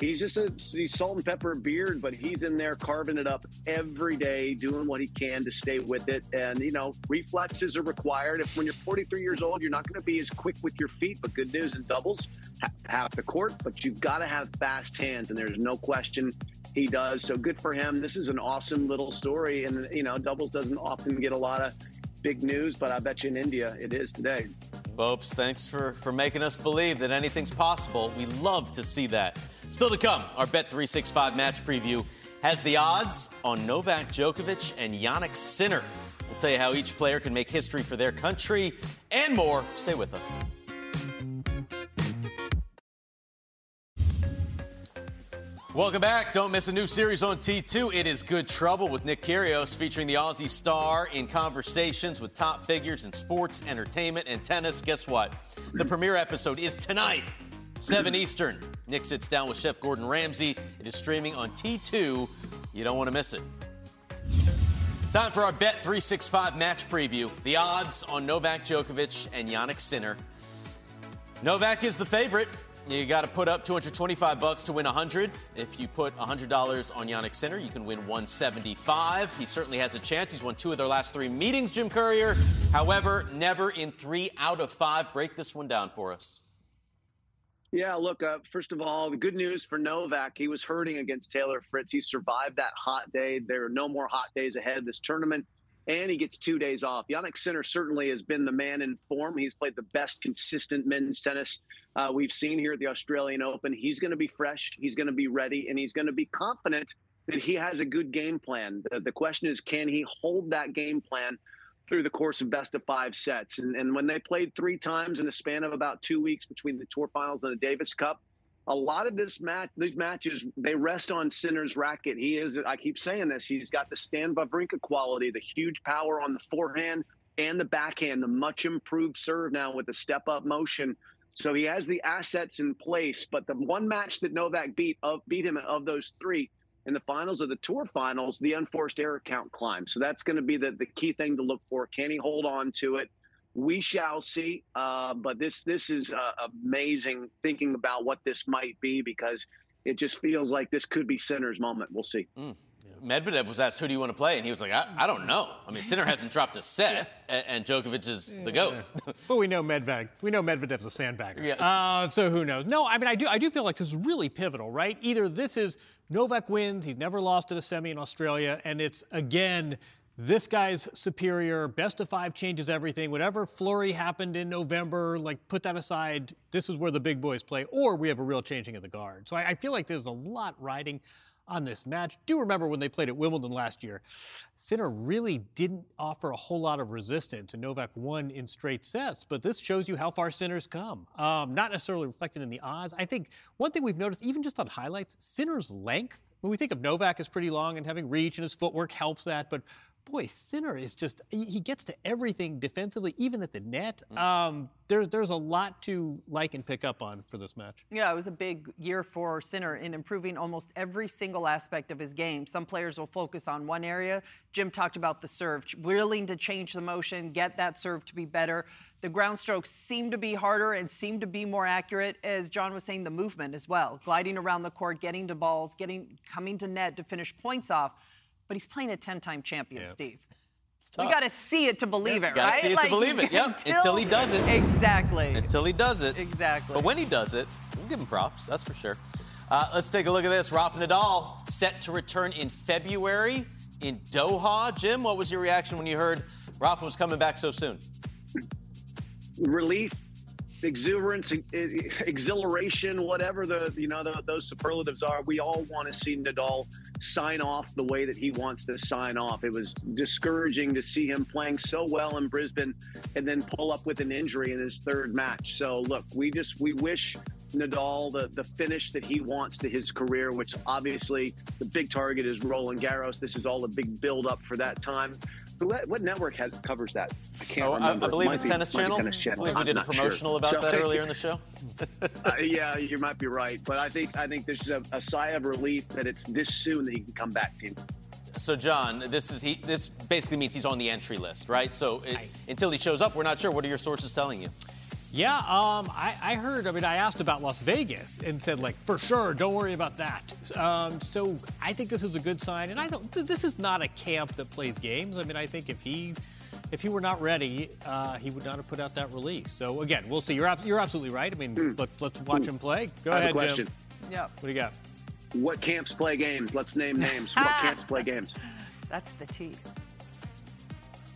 he's just a he's salt and pepper beard, but he's in there carving it up every day, doing what he can to stay with it. And you know, reflexes are required. If when you're 43 years old, you're not going to be as quick with your feet. But good news in doubles, half the court, but you've got to have fast hands, and there's no question he does. So good for him. This is an awesome little story, and you know, doubles doesn't often get a lot of big news, but I bet you in India it is today. Bopes, thanks for, for making us believe that anything's possible. We love to see that. Still to come, our Bet365 match preview has the odds on Novak Djokovic and Jannik Sinner. We'll tell you how each player can make history for their country and more. Stay with us. Welcome back. Don't miss a new series on T2. It is Good Trouble with Nick Kyrgios, featuring the Aussie star in conversations with top figures in sports, entertainment, and tennis. Guess what? The premiere episode is tonight, 7 Eastern. Nick sits down with Chef Gordon Ramsay. It is streaming on T2. You don't want to miss it. Time for our Bet 365 match preview. The odds on Novak Djokovic and Jannik Sinner. Novak is the favorite. You got to put up 225 bucks to win 100. If you put $100 on Jannik Sinner, you can win 175. He certainly has a chance. He's won two of their last three meetings, Jim Courier. However, never in three out of five. Break this one down for us. Yeah, look, uh, first of all, the good news for Novak, he was hurting against Taylor Fritz. He survived that hot day. There are no more hot days ahead of this tournament, and he gets two days off. Jannik Sinner certainly has been the man in form. He's played the best consistent men's tennis uh, we've seen here at the Australian Open. He's going to be fresh, he's going to be ready, and he's going to be confident that he has a good game plan. The, the question is, can he hold that game plan through the course of best of five sets? And, and when they played three times in a span of about two weeks between the Tour Finals and the Davis Cup, a lot of this match, these matches, they rest on Sinner's racket. He is, I keep saying this, he's got the Stan Wawrinka quality, the huge power on the forehand and the backhand, the much improved serve now with the step up motion. So he has the assets in place. But the one match that Novak beat of beat him of those three in the finals of the tour finals, the unforced error count climbs. So that's going to be the, the key thing to look for. Can he hold on to it? We shall see. Uh, but this this is uh, amazing thinking about what this might be because it just feels like this could be Sinner's moment. We'll see. Mm. Medvedev was asked, "Who do you want to play?" And he was like, "I, I don't know. I mean, Sinner hasn't dropped a set, and, and Djokovic is the goat." but we know Medvedev. We know Medvedev's a sandbagger. Yes. Uh, so who knows? No, I mean, I do. I do feel like this is really pivotal, right? Either this is Novak wins. He's never lost at a semi in Australia, and it's again. This guy's superior. Best of five changes everything. Whatever flurry happened in November, like put that aside. This is where the big boys play, or we have a real changing of the guard. So I, I feel like there's a lot riding on this match. Do remember when they played at Wimbledon last year, Sinner really didn't offer a whole lot of resistance, and Novak won in straight sets. But this shows you how far Sinner's come. Um, not necessarily reflected in the odds. I think one thing we've noticed, even just on highlights, Sinner's length. When we think of Novak as pretty long and having reach, and his footwork helps that, but boy, Sinner is just, he gets to everything defensively, even at the net. Mm. Um, there, there's a lot to like and pick up on for this match. Yeah, it was a big year for Sinner in improving almost every single aspect of his game. Some players will focus on one area. Jim talked about the serve, willing to change the motion, get that serve to be better. The ground strokes seem to be harder and seem to be more accurate, as John was saying, the movement as well. Gliding around the court, getting to balls, getting coming to net to finish points off but he's playing a 10 time champion, yeah. Steve. We got to see it to believe yeah, it, gotta right? See it like, to believe it. Yep. Until, until, he does it. Exactly. Until he does it. Exactly. But when he does it, we'll give him props. That's for sure. Uh, let's take a look at this. Rafa Nadal set to return in February in Doha. Jim, what was your reaction when you heard Rafa was coming back so soon? Relief, exuberance, exhilaration, whatever the you know the, those superlatives are. We all want to see Nadal sign off the way that he wants to sign off. It was discouraging to see him playing so well in Brisbane and then pull up with an injury in his third match. So look, we just we wish Nadal the, the finish that he wants to his career, which obviously the big target is Roland Garros. This is all a big build up for that time. What, what network has covers that? I can't Oh, remember. I believe Might it's be- Tennis Channel. Tennis I Channel. believe we did a not sure. promotional about So- that earlier in the show. Uh, yeah, you might be right, but I think I think there's a, a sigh of relief that it's this soon that he can come back, team. So, John, this is he. This basically means he's on the entry list, right? So, it, until he shows up, we're not sure. What are your sources telling you? Yeah, um, I, I heard. I mean, I asked about Las Vegas and said, like, for sure, don't worry about that. Um, so I think this is a good sign, and I don't. th- This is not a camp that plays games. I mean, I think if he, if he were not ready, uh, he would not have put out that release. So again, we'll see. You're ab- you're absolutely right. I mean, let, let's watch him play. Go I have ahead, a question. Jim. Yeah. What do you got? What camps play games? Let's name names. what camps play games? That's the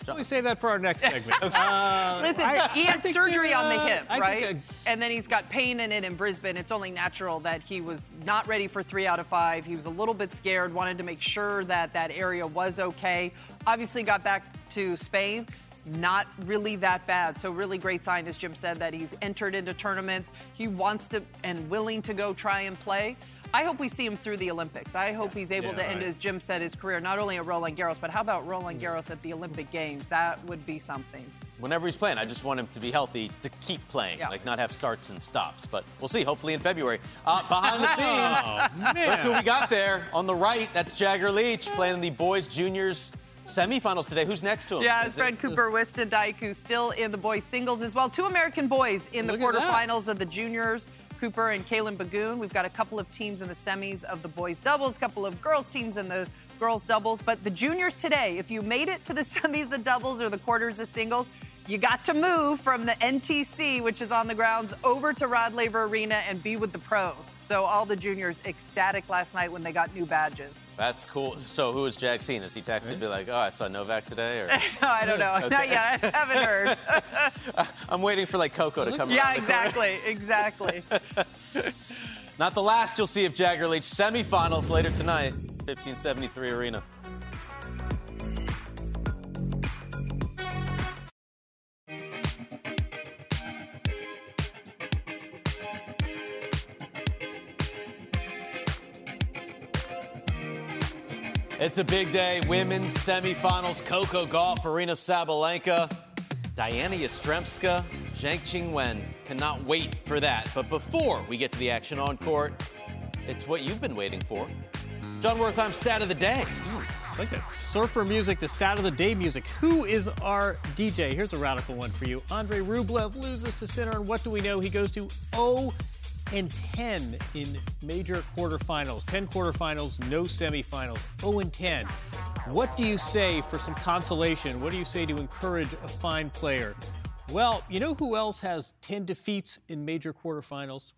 T. We say that for our next segment. Uh, Listen, I- he had surgery they're, on the uh, hip, I think, right? uh, and then he's got pain in it in Brisbane. It's only natural that he was not ready for three out of five. He was a little bit scared, wanted to make sure that that area was okay. Obviously, got back to Spain. Not really that bad. So, really great sign, as Jim said, that he's entered into tournaments. He wants to and willing to go try and play. I hope we see him through the Olympics. I hope he's able Yeah, to end, right. as Jim said, his career not only at Roland Garros, but how about Roland Garros at the Olympic Games? That would be something. Whenever he's playing, I just want him to be healthy to keep playing, Yeah. like not have starts and stops. But we'll see. Hopefully in February. Uh, behind the Oh, scenes, man. look who we got there on the right. That's Jagger Leach playing the boys juniors semifinals today. Who's next to him? Yeah, Is his it- friend Cooper Woestendick, who's still in the boys singles as well. Two American boys in the Look at that. quarterfinals of the juniors. Cooper and Kaylan Bigun. We've got a couple of teams in the semis of the boys doubles, a couple of girls teams in the girls doubles. But the juniors today, if you made it to the semis of doubles or the quarters of singles, you got to move from the NTC, which is on the grounds, over to Rod Laver Arena and be with the pros. So all the juniors ecstatic last night when they got new badges. That's cool. So who is Jag seen? Has he texted to be like, oh, I saw Novak today? Or No, I don't know. Not yet. I haven't heard. I'm waiting for like Coco to come. yeah, around the exactly. Exactly. Not the last you'll see of Jagger Leach. Semifinals later tonight, 1573 Arena. It's a big day. Women's semifinals. Coco Gauff, Aryna Sabalenka, Diana Yastremska, Zheng Qinwen. Cannot wait for that. But before we get to the action on court, it's what you've been waiting for. John Wertheim, stat of the day. It's like that surfer music, the stat of the day music. Who is our DJ? Here's a radical one for you. Andre Rublev loses to Sinner, and what do we know? He goes to 0 and 10 in major quarterfinals. 10 quarterfinals, no semifinals. 0 and 10. What do you say for some consolation? What do you say to encourage a fine player? Well, you know who else has 10 defeats in major quarterfinals?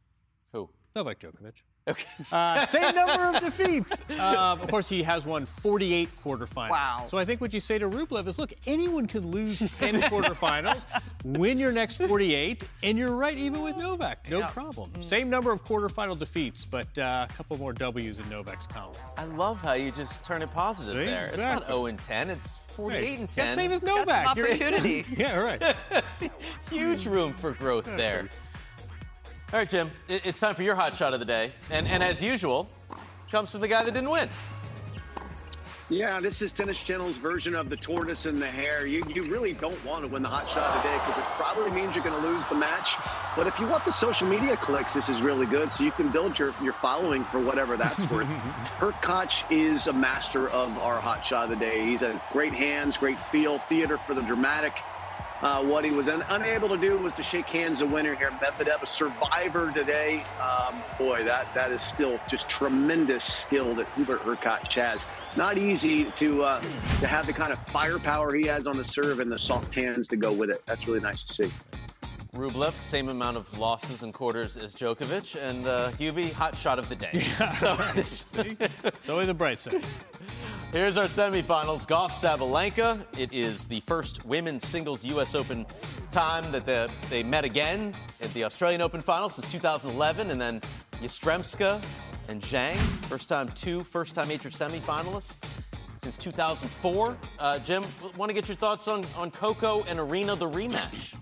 Who? Novak Djokovic. Okay. Uh, same number of defeats. Um, of course, he has won 48 quarterfinals. Wow. So I think what you say to Rublev is, look, anyone can lose 10 quarterfinals, win your next 48, and you're right even with Novak. No Yeah. problem. Same number of quarterfinal defeats, but uh, a couple more W's in Novak's column. I love how you just turn it positive See? there. It's not 0 and 10, it's 48 Hey, and that's 10. same as Novak. You're- opportunity. yeah, right. Huge room for growth there. All right, Jim, it's time for your hot shot of the day. And, and as usual, comes from the guy that didn't win. Yeah, this is Tennis Channel's version of the tortoise and the hare. You, you really don't want to win the hot shot today because it probably means you're going to lose the match. But if you want the social media clicks, this is really good. So you can build your, your following for whatever that's worth. Hurkacz is a master of our hot shot of the day. He's a great hands, great feel, theater for the dramatic. Uh, what he was un- unable to do was to shake hands a winner here. Medvedev, a survivor today. Um, boy, that that is still just tremendous skill that Hubert Hurkacz has. Not easy to uh, to have the kind of firepower he has on the serve and the soft hands to go with it. That's really nice to see. Rublev, same amount of losses and quarters as Djokovic, and uh, Hubie, hot shot of the day. So It's always a bright side. Here's our semifinals. Gauff Sabalenka. It is the first women's singles U.S. Open time that the, they met again at the Australian Open final since 2011, and then Yastremska and Zheng, first time two first time major semifinalists since 2004. Uh, Jim, want to get your thoughts on, on Coco and Aryna, the rematch?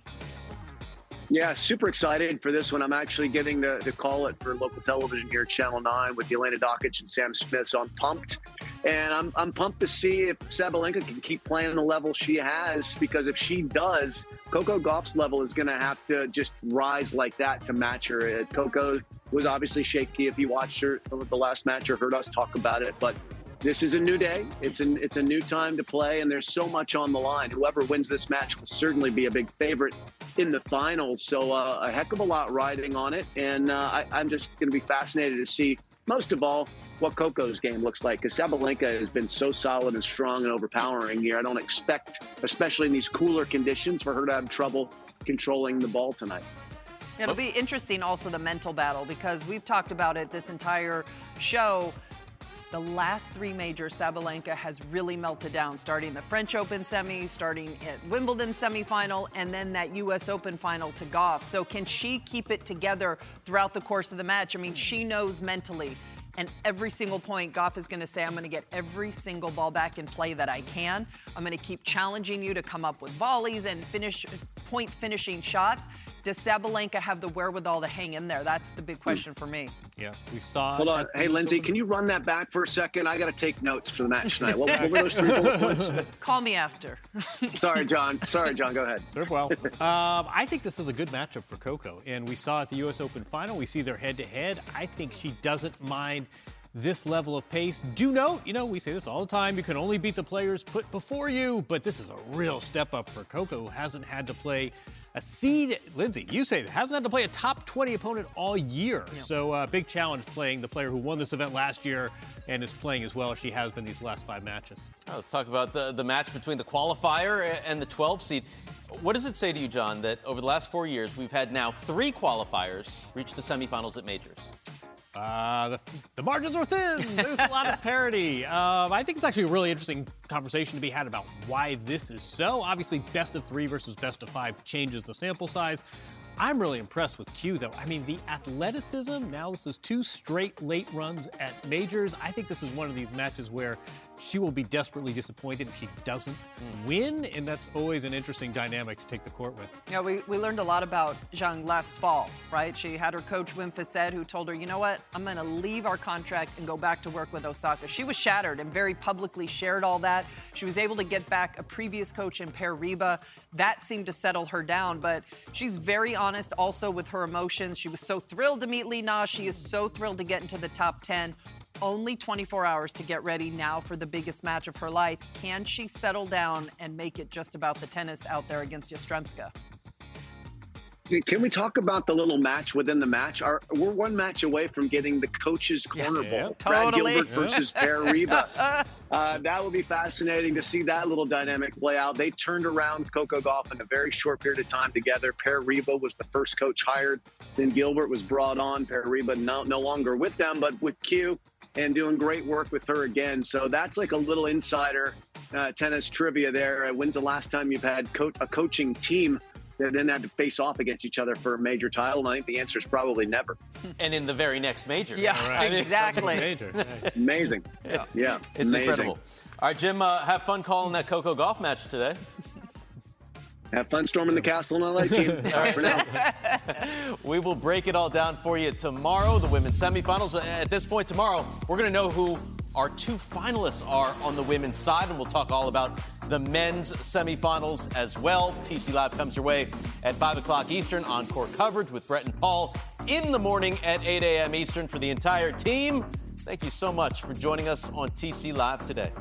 Yeah, super excited for this one. I'm actually getting to, to call it for local television here Channel 9 with Jelena Dokic and Sam Smith. So I'm pumped. And I'm, I'm pumped to see if Sabalenka can keep playing the level she has because if she does, Coco Gauff's level is going to have to just rise like that to match her. Uh, Coco was obviously shaky if you watched her the last match or heard us talk about it, but this is a new day. It's an it's a new time to play, and there's so much on the line. Whoever wins this match will certainly be a big favorite in the finals. So uh, a heck of a lot riding on it, and uh, I, I'm just going to be fascinated to see most of all what Coco's game looks like because Sabalenka has been so solid and strong and overpowering here. I don't expect, especially in these cooler conditions, for her to have trouble controlling the ball tonight. It'll be interesting also the mental battle because we've talked about it this entire show. The last three majors, Sabalenka has really melted down, starting the French Open semi, starting at Wimbledon semifinal, and then that U.S. Open final to Gauff. So, can she keep it together throughout the course of the match? I mean, she knows mentally. And every single point, Gauff is going to say, I'm going to get every single ball back in play that I can. I'm going to keep challenging you to come up with volleys and finish point finishing shots. Does Sabalenka have the wherewithal to hang in there? That's the big question for me. Yeah, we saw. Hold on, hey Lindsay, can you run that back for a second? I got to take notes for the match tonight. what, what, were those three bullet points? Call me after. Sorry, John. Sorry, John. Go ahead. Very well. um, I think this is a good matchup for Coco, and we saw at the U.S. Open final. We see their head-to-head. I think she doesn't mind this level of pace. Do note, you know, we say this all the time, you can only beat the players put before you, but this is a real step up for Coco, who hasn't had to play a seed. Lindsay, you say hasn't had to play a top 20 opponent all year. Yeah. So, uh, big challenge playing the player who won this event last year and is playing as well as she has been these last five matches. Oh, let's talk about the, the match between the qualifier and the 12 seed. What does it say to you, John, that over the last four years we've had now three qualifiers reach the semifinals at majors? Uh, the, the, margins are thin. There's a lot of parity. Um, I think it's actually a really interesting conversation to be had about why this is so. Obviously, best of three versus best of five changes the sample size. I'm really impressed with Q, though. I mean, the athleticism. Now, this is two straight late runs at majors. I think this is one of these matches where she will be desperately disappointed if she doesn't hmm. win, and that's always an interesting dynamic to take the court with. Yeah, we, we learned a lot about Zheng last fall, right? She had her coach, Wim Fissette, who told her, you know what, I'm going to leave our contract and go back to work with Osaka. She was shattered and very publicly shared all that. She was able to get back a previous coach in Pere Riba. That seemed to settle her down, but she's very honest also with her emotions. She was so thrilled to meet Li Na. She is so thrilled to get into the top 10 only 24 hours to get ready now for the biggest match of her life. Can she settle down and make it just about the tennis out there against Yastremska? Can we talk about the little match within the match? Our, we're one match away from getting the coaches' corner yeah, bowl. Totally. Brad Gilbert versus Pere Riba. uh, that will be fascinating to see that little dynamic play out. They turned around Coco Gauff in a very short period of time together. Pere Riba was the first coach hired. Then Gilbert was brought on. Pere Riba no, no longer with them, but with Q and doing great work with her again. So that's like a little insider uh, tennis trivia there. Uh, when's the last time you've had co- a coaching team that then had to face off against each other for a major title? And I think the answer is probably never. And in the very next major. Yeah, right. exactly. Amazing. Yeah, yeah it's amazing. incredible. All right, Jim, uh, have fun calling that Coco Gauff match today. Have fun storming the castle in LA, team. All right, for now. we will break it all down for you tomorrow. The women's semifinals. Uh, at this point tomorrow, we're going to know who our two finalists are on the women's side, and we'll talk all about the men's semifinals as well. TC Live comes your way at 5 o'clock Eastern on court coverage with Brett and Paul in the morning at 8 a.m. Eastern for the entire team. Thank you so much for joining us on TC Live today.